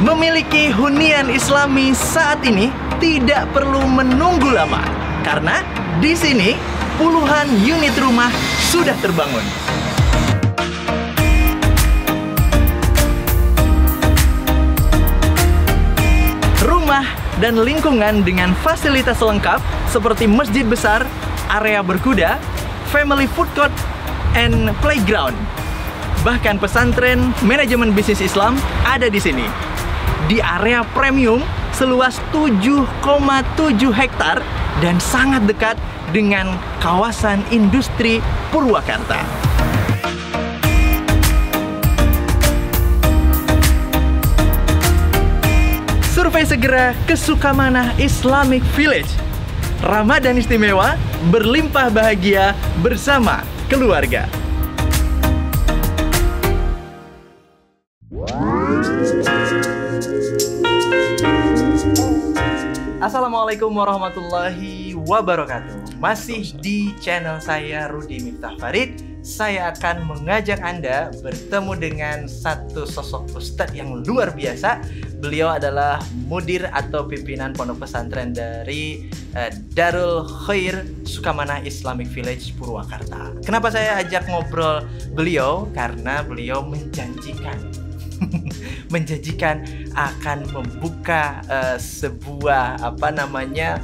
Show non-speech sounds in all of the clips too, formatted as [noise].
Memiliki hunian Islami saat ini tidak perlu menunggu lama karena di sini puluhan unit rumah sudah terbangun. Rumah dan lingkungan dengan fasilitas lengkap seperti masjid besar, area berkuda, family food court, and playground. Bahkan pesantren manajemen bisnis Islam ada di sini. Di area premium seluas 7,7 hektar dan sangat dekat dengan kawasan industri Purwakarta. Survei segera ke Sukamana Islamic Village. Ramadan istimewa, berlimpah bahagia bersama keluarga. Assalamualaikum warahmatullahi wabarakatuh. Masih di channel saya Rudi Miftah Farid. Saya akan mengajak Anda bertemu dengan satu sosok ustadz yang luar biasa. Beliau adalah mudir atau pimpinan pondok pesantren dari uh, Darul Khair Sukamana Islamic Village Purwakarta. Kenapa saya ajak ngobrol beliau? Karena beliau menjanjikan menjanjikan akan membuka uh, sebuah apa namanya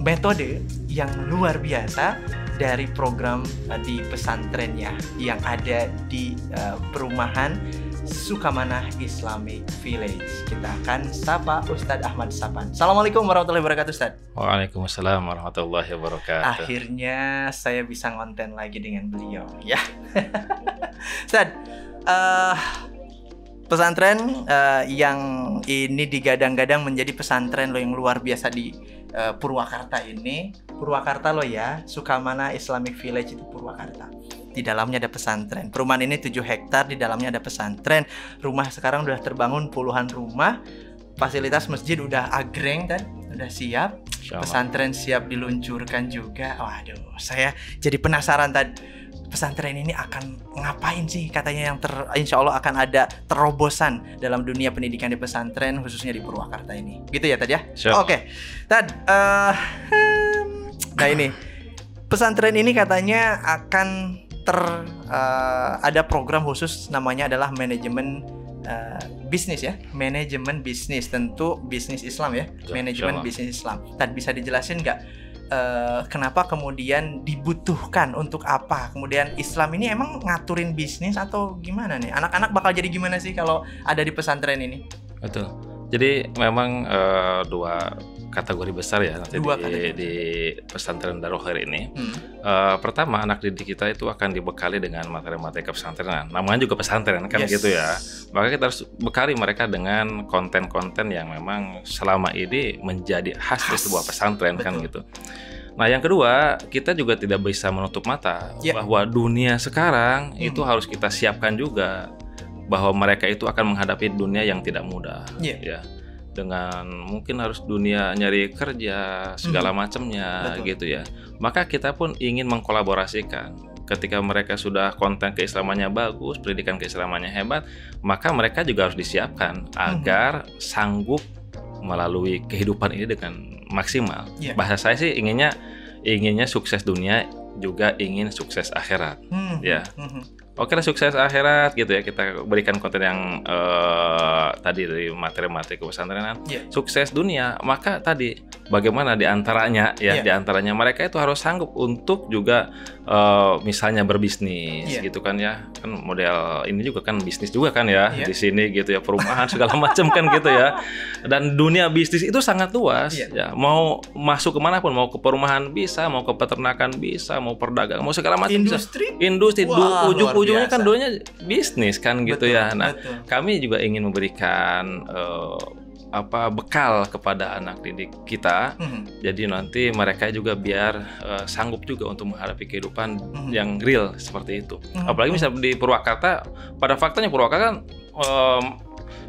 metode yang luar biasa dari program uh, di pesantrennya yang ada di uh, perumahan Sukamana Islamic Village. Kita akan sapa Ustadz Ahmad Sapan. Assalamualaikum warahmatullahi wabarakatuh Ustadz. Waalaikumsalam warahmatullahi wabarakatuh. Akhirnya saya bisa ngonten lagi dengan beliau ya. [laughs] Ustadz, uh, pesantren uh, yang ini digadang-gadang menjadi pesantren lo yang luar biasa di uh, Purwakarta ini. Purwakarta lo ya, Sukamana Islamic Village itu Purwakarta. Di dalamnya ada pesantren. Perumahan ini 7 hektar, di dalamnya ada pesantren. Rumah sekarang udah terbangun puluhan rumah. Fasilitas masjid udah agreng dan udah siap. Pesantren siap diluncurkan juga. Waduh, saya jadi penasaran tadi pesantren ini akan ngapain sih? Katanya yang ter insya Allah akan ada terobosan dalam dunia pendidikan di pesantren khususnya di Purwakarta ini. Gitu ya tadi ya? Sure. oke. Okay. Tad uh, nah ini pesantren ini katanya akan ter uh, ada program khusus namanya adalah manajemen uh, bisnis ya. Manajemen bisnis. Tentu bisnis Islam ya. Manajemen bisnis Islam. Tad bisa dijelasin nggak eh, kenapa kemudian dibutuhkan untuk apa? Kemudian Islam ini emang ngaturin bisnis atau gimana nih? Anak-anak bakal jadi gimana sih kalau ada di pesantren ini? Betul. Jadi memang eh, dua kategori besar ya nanti Dua di, kategori. di pesantren Darul Khair ini. Hmm. Eh, pertama anak didik kita itu akan dibekali dengan materi-materi kepesantrenan. Namanya juga pesantren kan Yes. gitu ya. Maka kita harus bekali mereka dengan konten-konten yang memang selama ini menjadi khas, di sebuah pesantren kan Betul. gitu. Nah yang kedua kita juga tidak bisa menutup mata Ya. bahwa dunia sekarang itu Hmm. harus kita siapkan juga bahwa mereka itu akan menghadapi dunia yang tidak mudah Iya. ya dengan mungkin harus dunia nyari kerja segala macamnya Betul. gitu ya maka kita pun ingin mengkolaborasikan ketika mereka sudah konten keislamannya bagus pendidikan keislamannya hebat maka mereka juga harus disiapkan agar sanggup melalui kehidupan ini dengan maksimal Iya. bahasa saya sih inginnya inginnya sukses dunia juga ingin sukses akhirat Hmm. Ya. Hmm. Oke lah sukses akhirat gitu ya. Kita berikan konten yang eh, tadi dari materi-materi kepesantrenan Iya. sukses dunia. Maka tadi bagaimana di antaranya ya Iya. di antaranya mereka itu harus sanggup untuk juga eh, misalnya berbisnis Iya. gitu kan ya kan model ini juga kan bisnis juga kan ya Iya. di sini gitu ya perumahan segala [laughs] macam kan gitu ya dan dunia bisnis itu sangat luas Iya. ya mau masuk ke mana pun mau ke perumahan bisa mau ke peternakan bisa mau perdagang mau segala macam bisa Industri? industri du- Wah, luar ujung-ujungnya kan duanya bisnis kan gitu Betul, ya. Nah, betul. kami juga ingin memberikan eh, apa bekal kepada anak didik kita. Hmm. Jadi nanti mereka juga biar eh, sanggup juga untuk menghadapi kehidupan Hmm. yang real seperti itu. Hmm. Apalagi misal di Purwakarta, pada faktanya Purwakarta kan em,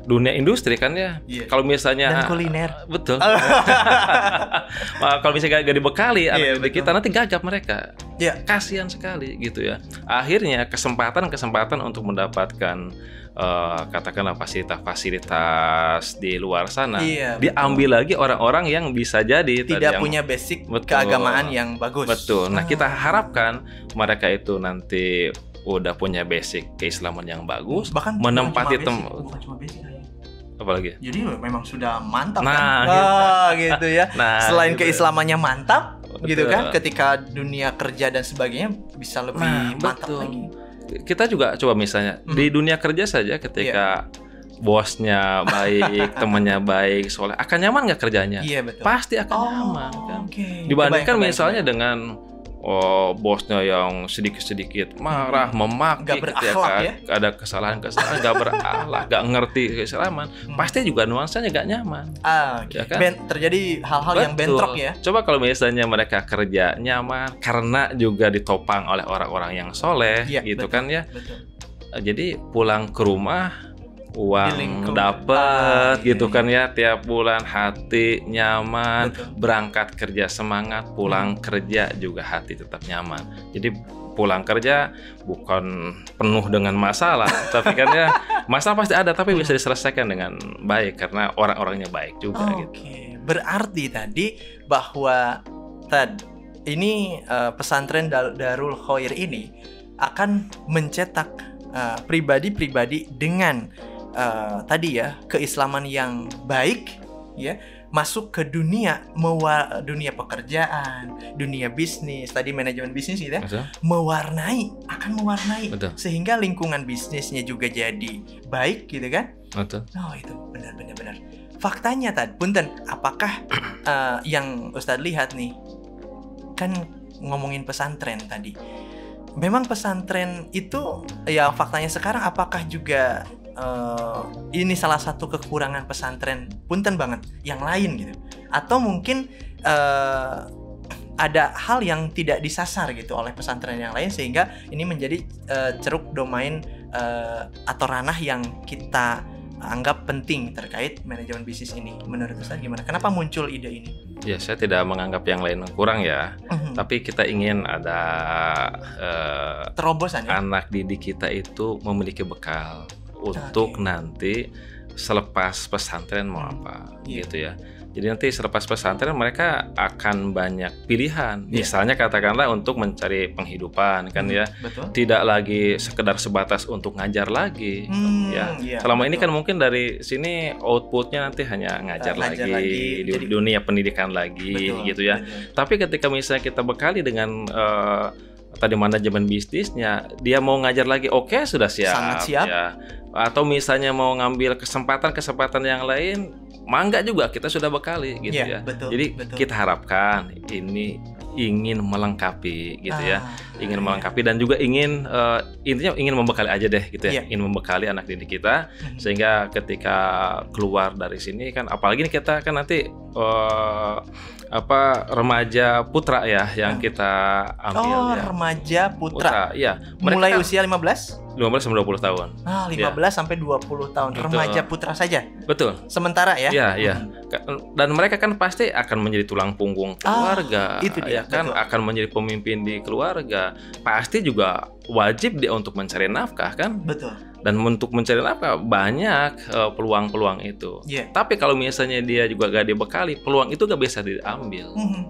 dunia industri kan ya. Iya. Kalau misalnya Dan kuliner. [laughs] betul. [laughs] Wah, Kalau misalnya gak dibekali anak Iya, didik betul. kita nanti gagap mereka. Iya. Kasihan sekali gitu ya. Akhirnya kesempatan-kesempatan untuk mendapatkan eh, katakanlah fasilitas-fasilitas di luar sana Iya, diambil lagi orang-orang yang bisa jadi tadi Tidak yang- punya basic Betul. keagamaan yang bagus. Betul. Nah, Ah. kita harapkan mereka itu nanti udah punya basic keislaman yang bagus, bahkan menempati bukan cuma tem basic, bukan cuma basic kayaknya. apalagi. Jadi memang sudah mantap Nah, kan? gitu. Ah, gitu ya. [laughs] Nah, Selain gitu. keislamannya mantap, gitu Betul. kan? Ketika dunia kerja dan sebagainya bisa lebih Nah, mantap betul. lagi. Kita juga coba misalnya Hmm. di dunia kerja saja ketika bosnya baik, [laughs] temannya baik, soalnya akan nyaman nggak kerjanya? Iya betul. Pasti akan Oh, nyaman kan. oke. Dibandingkan Kebayang, misalnya kebayang, dengan oh, bosnya yang sedikit-sedikit marah, memaki, Nggak gitu berakhlak kan. ya? ada kesalahan-kesalahan, nggak berakhlak, nggak ngerti keislaman, Hmm. pasti juga nuansanya nggak nyaman. Ah, oke. Ya kan? Ben- terjadi hal-hal yang bentrok ya. Coba kalau misalnya mereka kerja nyaman karena juga ditopang oleh orang-orang yang soleh, Iya, gitu betul. kan ya. Betul. Jadi pulang ke rumah uang iya, gitu kan ya tiap bulan hati nyaman Betul. berangkat kerja semangat pulang kerja juga hati tetap nyaman. Jadi pulang kerja bukan penuh dengan masalah [laughs] tapi kan ya masalah pasti ada tapi bisa diselesaikan dengan baik karena orang-orangnya baik juga Oke, gitu. berarti tadi bahwa tad ini eh, pesantren Dar- Darul Khoir ini akan mencetak eh, pribadi-pribadi dengan eh, tadi ya keislaman yang baik ya masuk ke dunia mewa dunia pekerjaan, dunia bisnis, tadi manajemen bisnis gitu ya, Betul? mewarnai akan mewarnai Betul. sehingga lingkungan bisnisnya juga jadi baik gitu kan? Betul. Oh itu benar benar benar. Faktanya tadi, punten, apakah [clears throat] eh, yang Ustadz lihat nih kan ngomongin pesantren tadi. Memang pesantren itu ya faktanya sekarang apakah juga eh, ini salah satu kekurangan pesantren punten banget yang lain gitu atau mungkin eh, ada hal yang tidak disasar gitu oleh pesantren yang lain sehingga ini menjadi eh, ceruk domain eh, atau ranah yang kita anggap penting terkait manajemen bisnis ini. Menurut Ustaz gimana? Kenapa muncul ide ini? Ya saya tidak menganggap yang lain kurang ya Mhm. tapi kita ingin ada eh, Terobosan ya? anak didik kita itu memiliki bekal untuk nanti selepas pesantren mau apa Iya. gitu ya. Jadi nanti selepas pesantren mereka akan banyak pilihan. Iya. Misalnya katakanlah untuk mencari penghidupan kan Hmm, ya. Betul. Tidak lagi sekedar sebatas untuk ngajar lagi. Hmm, Ya, iya, Selama ini betul. kan mungkin dari sini outputnya nanti hanya ngajar, ngajar lagi, lagi, di jadi- dunia pendidikan lagi Betul, gitu ya. betul. Tapi ketika misalnya kita bekali dengan eh, tadi manajemen bisnisnya, dia mau ngajar lagi, oke sudah siap. Sangat siap. Ya. Atau misalnya mau ngambil kesempatan-kesempatan yang lain, mangga juga kita sudah bekali gitu Iya, ya. betul, Jadi betul. kita harapkan ini ingin melengkapi gitu ya, Ah, ingin iya. melengkapi dan juga ingin eh, intinya ingin membekali aja deh gitu ya, ingin membekali anak didik kita Mhm. sehingga ketika keluar dari sini kan apalagi nih kita kan nanti eh, apa remaja putra ya yang kita ambil Oh, ya. remaja putra. iya Mulai mereka usia 15? 15 sampai 20 tahun Ah, 15 sampai 20 tahun. Betul. Remaja putra saja. betul Sementara ya? Iya, iya. Ka- dan mereka kan pasti akan menjadi tulang punggung keluarga Ah, itu dia, ya kan betul. akan menjadi pemimpin di keluarga pasti juga wajib dia untuk mencari nafkah kan Betul. dan untuk mencari nafkah banyak eh, peluang-peluang itu Iya. tapi kalau misalnya dia juga gak dibekali peluang itu gak bisa diambil Mhm.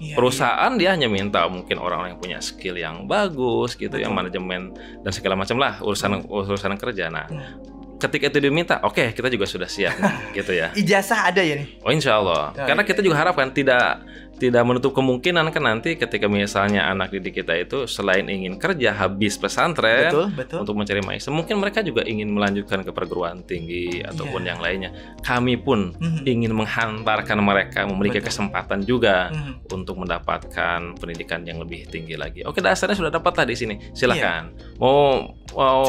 Iya, perusahaan dia hanya minta mungkin orang-orang yang punya skill yang bagus gitu Betul. yang manajemen dan segala macam lah urusan urusan kerja nah Hmm. Ketika itu diminta oke kita juga sudah siap [laughs] gitu ya iya. Ijazah ada ya nih? oh insya Allah Oh, karena iya, kita juga harapkan tidak tidak menutup kemungkinan kan nanti ketika misalnya anak didik kita itu selain ingin kerja habis pesantren Betul, betul. untuk mencari maisha mungkin mereka juga ingin melanjutkan ke perguruan tinggi ataupun Iya. yang lainnya kami pun Mhm. ingin menghantarkan mereka memiliki Betul. kesempatan juga Mhm. untuk mendapatkan pendidikan yang lebih tinggi lagi. Oke, dasarnya sudah dapat lah di sini. Silakan. Iya. Mau mau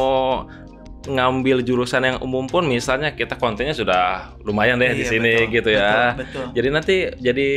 ngambil jurusan yang umum pun misalnya kita kontennya sudah lumayan deh di Iya, sini betul, gitu ya. Betul, betul. Jadi nanti jadi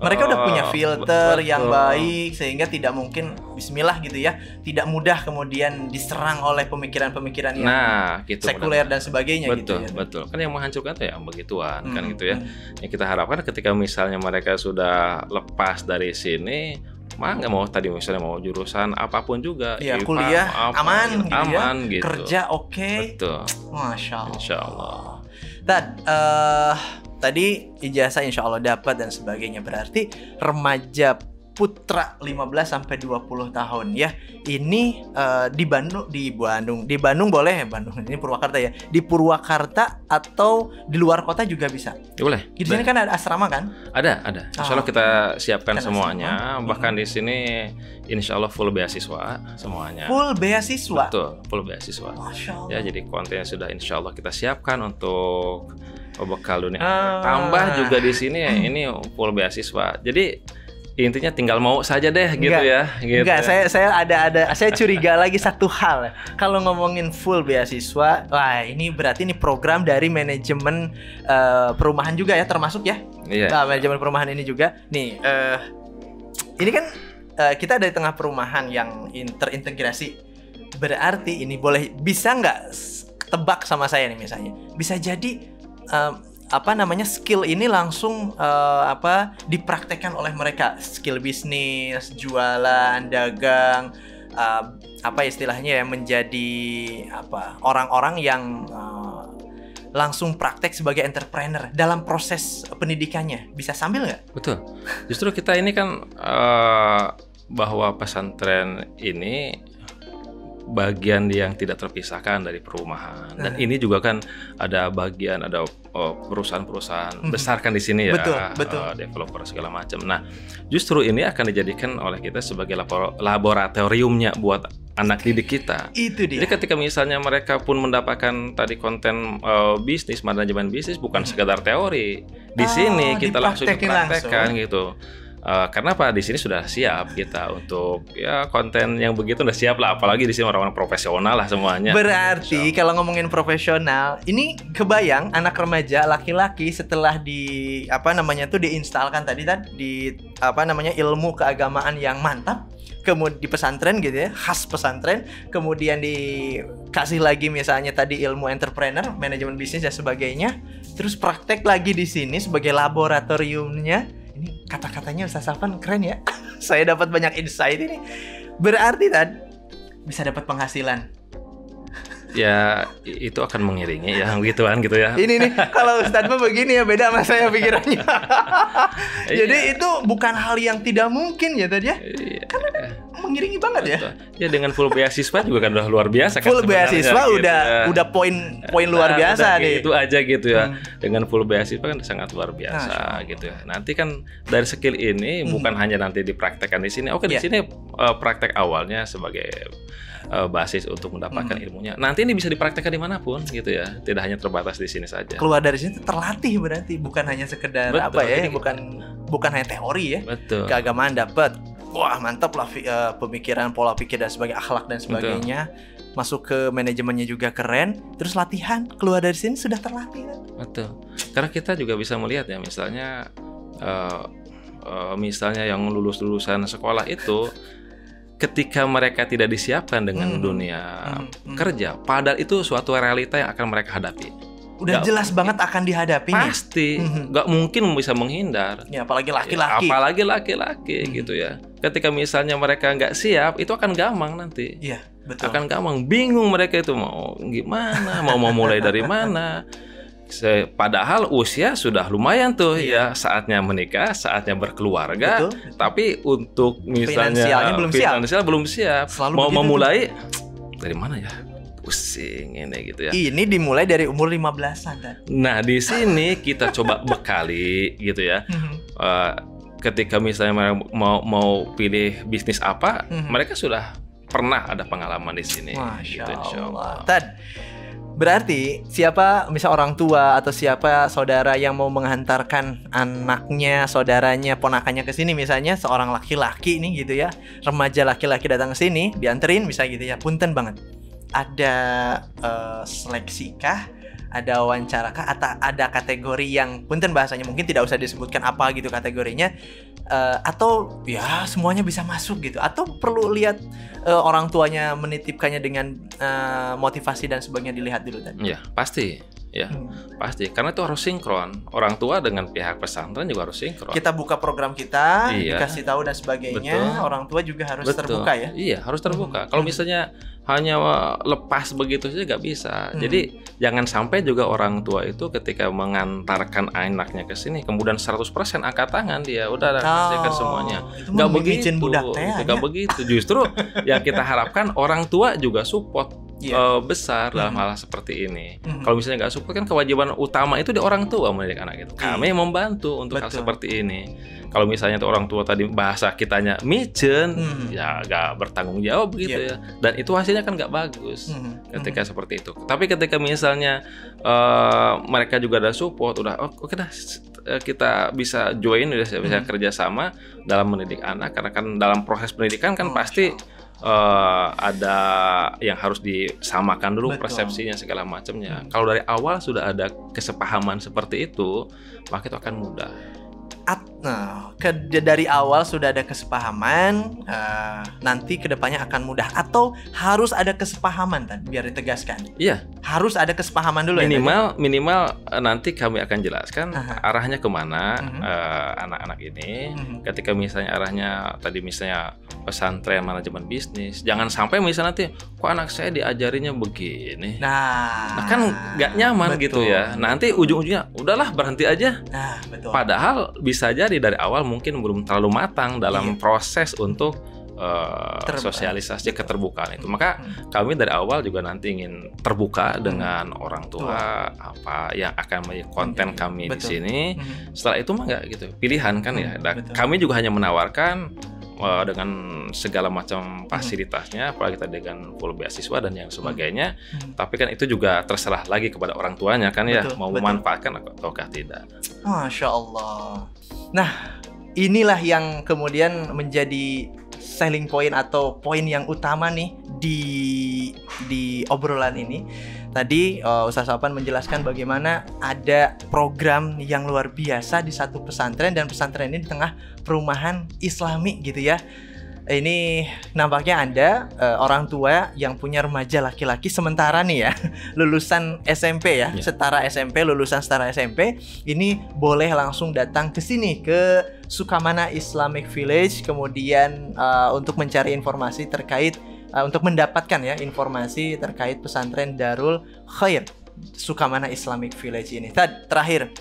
Mereka udah Oh, punya filter betul. yang baik sehingga tidak mungkin bismillah gitu ya, tidak mudah kemudian diserang oleh pemikiran-pemikiran yang Nah, gitu. sekuler benar. dan sebagainya betul, gitu ya. betul. Kan yang menghancurkan tuh ya begituan kan Hmm, gitu ya. hmm. Yang kita harapkan ketika misalnya mereka sudah lepas dari sini, mah nggak mau tadi misalnya mau jurusan apa pun juga, Iya, IPA, kuliah apa, aman gitu ya. aman gitu. Kerja oke. Betul. Masya Allah. Insya Allah. Tad, eh, tadi ijazah insya Allah dapat dan sebagainya. Berarti remaja putra 15 sampai 20 tahun ya. Ini eh, di Bandung di Bandung. Di Bandung boleh ya Bandung. Ini Purwakarta ya. Di Purwakarta atau di luar kota juga bisa. Ya boleh. Di sini kan ada asrama kan? Ada, ada. Insya Allah Ah. kita siapkan Kan semuanya. asrama. Bahkan di sini Insya Allah full beasiswa semuanya. Full beasiswa. Betul, full beasiswa. Masya Allah. Ya, jadi kontennya sudah Insya Allah kita siapkan untuk bekal dunia. Ah. Tambah juga di sini ya, ini full beasiswa. Jadi intinya tinggal mau saja deh gitu Enggak. ya. Gitu. Enggak, saya saya ada ada saya curiga lagi satu hal. Kalau ngomongin full beasiswa, wah ini berarti ini program dari manajemen eh, perumahan juga ya termasuk ya. Iya. Nah, manajemen perumahan ini juga. Nih, eh ini kan eh, kita dari tengah perumahan yang in- terintegrasi. Berarti ini boleh bisa nggak tebak sama saya nih misalnya. Bisa jadi eh, apa namanya skill ini langsung eh, apa dipraktekkan oleh mereka skill bisnis jualan dagang eh, apa istilahnya ya menjadi apa orang-orang yang eh, langsung praktek sebagai entrepreneur dalam proses pendidikannya bisa sambil nggak? Betul. Justru kita ini kan eh, bahwa pesantren ini bagian yang tidak terpisahkan dari perumahan dan ini juga kan ada bagian ada oh, perusahaan-perusahaan besar kan di sini ya Betul, betul. eh, developer segala macam. Nah, justru ini akan dijadikan oleh kita sebagai labor- laboratoriumnya buat anak didik kita. Itu dia. Jadi ketika misalnya mereka pun mendapatkan tadi konten eh, bisnis, manajemen bisnis bukan sekedar teori. Di Oh, sini kita langsung dipraktekkan langsung. gitu. Eh, karena apa? Di sini sudah siap kita untuk ya konten yang begitu udah siap lah. Apalagi di sini orang-orang profesional lah semuanya. Berarti kalau ngomongin profesional, ini kebayang anak remaja laki-laki setelah di apa namanya tuh diinstalkan tadi kan di apa namanya ilmu keagamaan yang mantap kemudian di pesantren gitu ya khas pesantren kemudian dikasih lagi misalnya tadi ilmu entrepreneur manajemen bisnis dan sebagainya terus praktek lagi di sini sebagai laboratoriumnya ini kata-katanya Ustaz Safan keren ya [laughs] saya dapat banyak insight ini berarti kan bisa dapat penghasilan Ya itu akan mengiringi ya gituan gitu ya. ini nih kalau Ustadz mah begini ya beda sama saya pikirannya [laughs] jadi Iya. itu bukan hal yang tidak mungkin ya tadi ya Iya. Mengiringi banget ya. Ya dengan full beasiswa juga kan udah luar biasa kan full beasiswa gitu udah ya. udah poin poin luar Nah, biasa udah nih Itu aja gitu ya. Hmm. Dengan full beasiswa kan sangat luar biasa Allah. gitu ya. Nanti kan dari skill ini Hmm. bukan hanya nanti dipraktekkan di sini. Oke, Iya. di sini eh, praktek awalnya sebagai eh, basis untuk mendapatkan Hmm. ilmunya. Nanti ini bisa dipraktekkan di mana pun gitu ya. Tidak hanya terbatas di sini saja. keluar dari sini terlatih berarti bukan hanya sekedar Betul, apa ya bukan bukan hanya teori ya Betul. keagamaan dapat wah mantap lah eh, pemikiran pola pikir dan sebagainya akhlak dan sebagainya masuk ke manajemennya juga keren terus latihan keluar dari sini sudah terlatih kan Betul. Karena kita juga bisa melihat ya misalnya eh, eh, misalnya yang lulus lulusan sekolah itu ketika mereka tidak disiapkan dengan Hmm. dunia Hmm, hmm. kerja, padahal itu suatu realita yang akan mereka hadapi. Udah Nggak jelas banget akan dihadapinya Pasti, Mhm. nggak mungkin bisa menghindar. ya apalagi laki-laki Apalagi laki-laki Hmm. gitu ya. Ketika misalnya mereka nggak siap, itu akan gampang nanti. iya betul akan gampang bingung mereka itu mau gimana mau mau mulai dari mana padahal usia sudah lumayan tuh Iya. ya saatnya menikah saatnya berkeluarga betul tapi untuk misalnya Finansialnya belum siap. finansial belum siap Selalu mau memulai [tsk] dari mana ya pusing ini gitu ya. Ini dimulai dari umur 15-an kan nah di sini kita coba bekali gitu ya. Eh, ketika misalnya mereka mau mau pilih bisnis apa Mhm. mereka sudah pernah ada pengalaman di sini. Masya gitu, insya Allah. Tad, berarti siapa misal orang tua atau siapa saudara yang mau menghantarkan anaknya, saudaranya, ponakannya ke sini? Misalnya seorang laki-laki nih gitu ya, remaja laki-laki datang ke sini, dianterin bisa gitu ya, punten banget. Ada eh, seleksi kah ada wawancara kah atau ada kategori yang punten bahasanya mungkin tidak usah disebutkan apa gitu kategorinya Eh, atau ya semuanya bisa masuk gitu atau perlu lihat eh, orang tuanya menitipkannya dengan eh, motivasi dan sebagainya dilihat dulu tadi. Ya, pasti. Ya, Hmm. pasti. Karena itu harus sinkron. Orang tua dengan pihak pesantren juga harus sinkron. Kita buka program kita, Iya. dikasih tahu dan sebagainya, Betul. orang tua juga harus Betul. terbuka ya. Iya, harus terbuka. Hmm. Kalau misalnya hanya lepas begitu saja nggak bisa. Hmm. Jadi jangan sampai juga orang tua itu ketika mengantarkan anaknya ke sini kemudian 100% angkat tangan dia udah semuanya. Oh, Itu Nggak begitu. ya. nggak begitu. Justru [laughs] yang kita harapkan orang tua juga support Iya. eh, besar dalam Hmm. hal seperti ini. Mhm. Kalau misalnya nggak support kan kewajiban utama itu di orang tua mendidik anak itu. Kami membantu untuk hal Betul. seperti ini. Kalau misalnya tuh orang tua tadi bahasa kitanya micen, Hmm. ya nggak bertanggung jawab gitu Iya. ya. Dan itu hasilnya kan nggak bagus Mhm. ketika seperti itu. Tapi ketika misalnya eh, mereka juga ada support, udah oh, oke dah s- eh, kita bisa join, bisa bisa Hmm. kerjasama dalam mendidik anak karena kan dalam proses pendidikan kan Oh, pasti eh, ada yang harus disamakan dulu Betul. persepsinya segala macamnya. Hmm. Kalau dari awal sudah ada kesepahaman seperti itu, maka itu akan mudah. At- nah, ke, dari awal sudah ada kesepahaman, eh, nanti ke depannya akan mudah atau harus ada kesepahaman kan biar ditegaskan. Iya, Harus ada kesepahaman dulu ya. minimal minimal eh, nanti kami akan jelaskan Aha. arahnya ke mana Mhm. eh, anak-anak ini. Mhm. Ketika misalnya arahnya tadi misalnya pesantren manajemen bisnis, jangan sampai misalnya nanti kok anak saya diajarinya begini. Nah, Nah, kan nggak nyaman betul. gitu ya. Nanti ujung-ujungnya udahlah berhenti aja. Nah, betul. Padahal bisa jadi dari awal mungkin belum terlalu matang dalam Iya. proses untuk Ter- sosialisasi keterbukaan itu. Maka Hmm. kami dari awal juga nanti ingin terbuka Hmm. dengan orang tua apa yang akan menjadi konten Menjadi- kami di betul. sini. Mhm. Setelah itu mah nggak gitu pilihan kan ya. Hmm, Dan betul. kami juga hanya menawarkan eh, dengan segala macam Hmm. fasilitasnya, apalagi kita dengan full beasiswa dan yang sebagainya. Hmm. Tapi kan itu juga terserah lagi kepada orang tuanya kan ya Betul, mau betul. memanfaatkan ataukah tidak. Masya Allah. Nah, inilah yang kemudian menjadi selling point atau poin yang utama nih di di obrolan ini. Tadi uh, Ustaz Sopan menjelaskan bagaimana ada program yang luar biasa di satu pesantren dan pesantren ini di tengah perumahan Islami gitu ya. Ini nampaknya Anda eh, orang tua yang punya remaja laki-laki sementara nih ya, [laughs] lulusan SMP ya, Ya. setara SMP, lulusan setara SMP, ini boleh langsung datang ke sini ke Sukamana Islamic Village kemudian eh, untuk mencari informasi terkait eh, untuk mendapatkan ya informasi terkait pesantren Darul Khair Sukamana Islamic Village ini. Tad, terakhir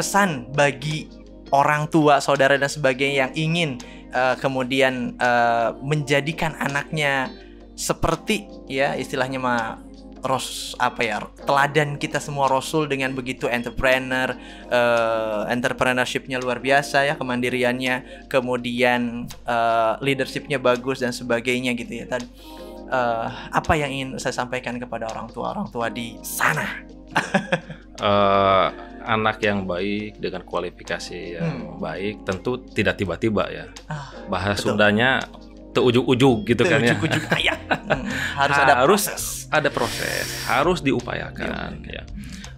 pesan bagi orang tua, saudara dan sebagainya yang ingin eh, kemudian eh, menjadikan anaknya seperti ya istilahnya mah ros apa ya teladan kita semua rasul dengan begitu entrepreneur eh, entrepreneurshipnya luar biasa ya kemandiriannya kemudian eh, leadershipnya bagus dan sebagainya gitu ya. Tadi eh, apa yang ingin saya sampaikan kepada orang tua orang tua di sana? [laughs] Eh, anak yang baik dengan kualifikasi yang Hmm. baik tentu tidak tiba-tiba ya. Ah, Bahasa betul. Sundanya teujuk-ujuk gitu kan ya. ujuk-ujuk ayat [laughs] Hmm, harus ada Harus proses ada proses, harus diupayakan Diupayakan. ya.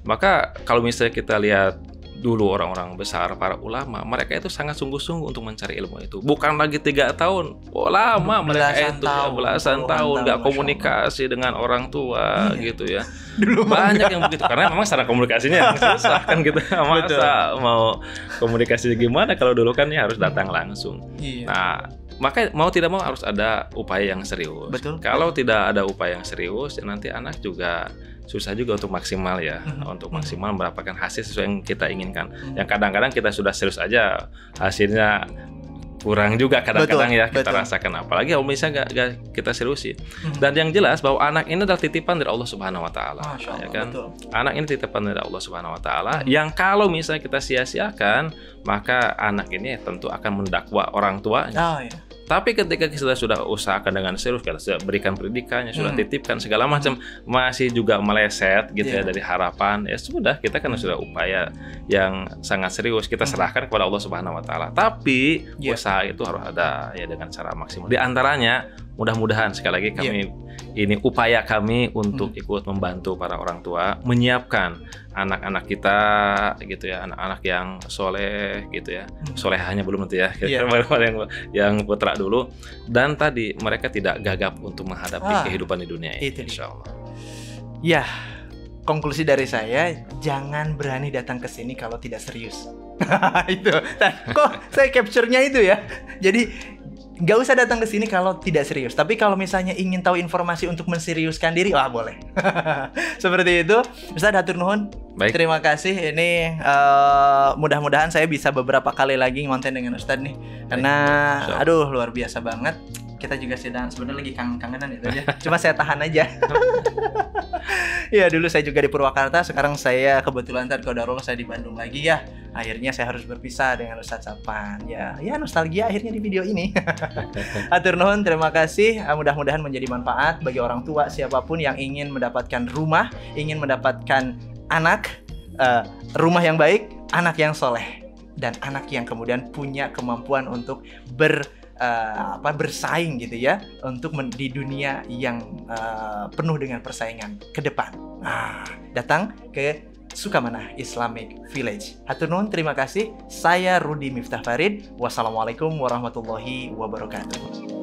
Maka kalau misalnya kita lihat dulu orang-orang besar para ulama, mereka itu sangat sungguh-sungguh untuk mencari ilmu itu. Bukan lagi tiga tahun, oh lama mereka itu ya, tahun, belasan tahun nggak komunikasi dengan orang tua Iya. gitu ya. [laughs] dulu Banyak yang begitu karena memang secara komunikasinya yang susah kan gitu. [laughs] Masa mau komunikasi gimana kalau dulu kan ya harus datang langsung. Iya. Nah, maka mau tidak mau harus ada upaya yang serius. Betul, Kalau tidak ada upaya yang serius, ya nanti anak juga susah juga untuk maksimal ya, Mhm, untuk mhm. maksimal mendapatkan hasil sesuai yang kita inginkan. Hmm. Yang kadang-kadang kita sudah serius aja, hasilnya kurang juga kadang-kadang ya kita betul. rasakan. Apalagi kalau misalnya nggak nggak kita seriusin. Hmm. Dan yang jelas bahwa anak ini adalah titipan dari Allah Subhanahu Wa Taala, ya kan? betul. Anak ini titipan dari Allah Subhanahu Wa Taala. Hmm. Yang kalau misalnya kita sia-siakan, maka anak ini tentu akan mendakwa orang tuanya. Oh, iya. Tapi ketika kita sudah usahakan dengan serius, kita sudah berikan pendidikannya, sudah Hmm. titipkan segala macam, masih juga meleset gitu ya Iya. dari harapan, ya sudah kita kan sudah upaya yang sangat serius kita Hmm. serahkan kepada Allah Subhanahu Wa Taala. Tapi Iya. usaha itu harus ada ya dengan cara maksimal. Di antaranya mudah-mudahan sekali lagi kami Iya. ini upaya kami untuk Hmm. ikut membantu para orang tua menyiapkan anak-anak kita gitu ya anak-anak yang soleh gitu ya Hmm. soleh hanya belum nanti ya Iya. [laughs] yang yang putra dulu dan tadi mereka tidak gagap untuk menghadapi Ah, kehidupan di dunia ini itu insya Allah Ya, konklusi dari saya, jangan berani datang ke sini kalau tidak serius. [laughs] itu. Nah, kok saya capture-nya itu ya. Jadi nggak usah datang ke sini kalau tidak serius. Tapi kalau misalnya ingin tahu informasi untuk menseriuskan diri, wah boleh. [laughs] Seperti itu. Ustaz hatur nuhun. baik Terima kasih. Ini eh, mudah-mudahan saya bisa beberapa kali lagi ngonten dengan Ustadz nih. Karena aduh luar biasa banget. Kita juga sedang sebenarnya lagi kangen-kangenan itu aja. [laughs] Cuma saya tahan aja. [laughs] ya dulu saya juga di Purwakarta, sekarang saya kebetulan tadi Qadarullah saya di Bandung lagi ya. Akhirnya saya harus berpisah dengan Ustadz Sapan. Ya, ya nostalgia akhirnya di video ini. [laughs] Atur nuhun, terima kasih. Ah, Mudah-mudahan menjadi manfaat bagi orang tua siapa pun yang ingin mendapatkan rumah, ingin mendapatkan anak, eh, rumah yang baik, anak yang soleh, dan anak yang kemudian punya kemampuan untuk ber eh, apa bersaing gitu ya untuk men- di dunia yang eh, penuh dengan persaingan ke depan. Nah, datang ke Sukamana Islamic Village. Hatur nuhun, terima kasih. Saya Rudi Miftah Farid. Wassalamualaikum warahmatullahi wabarakatuh.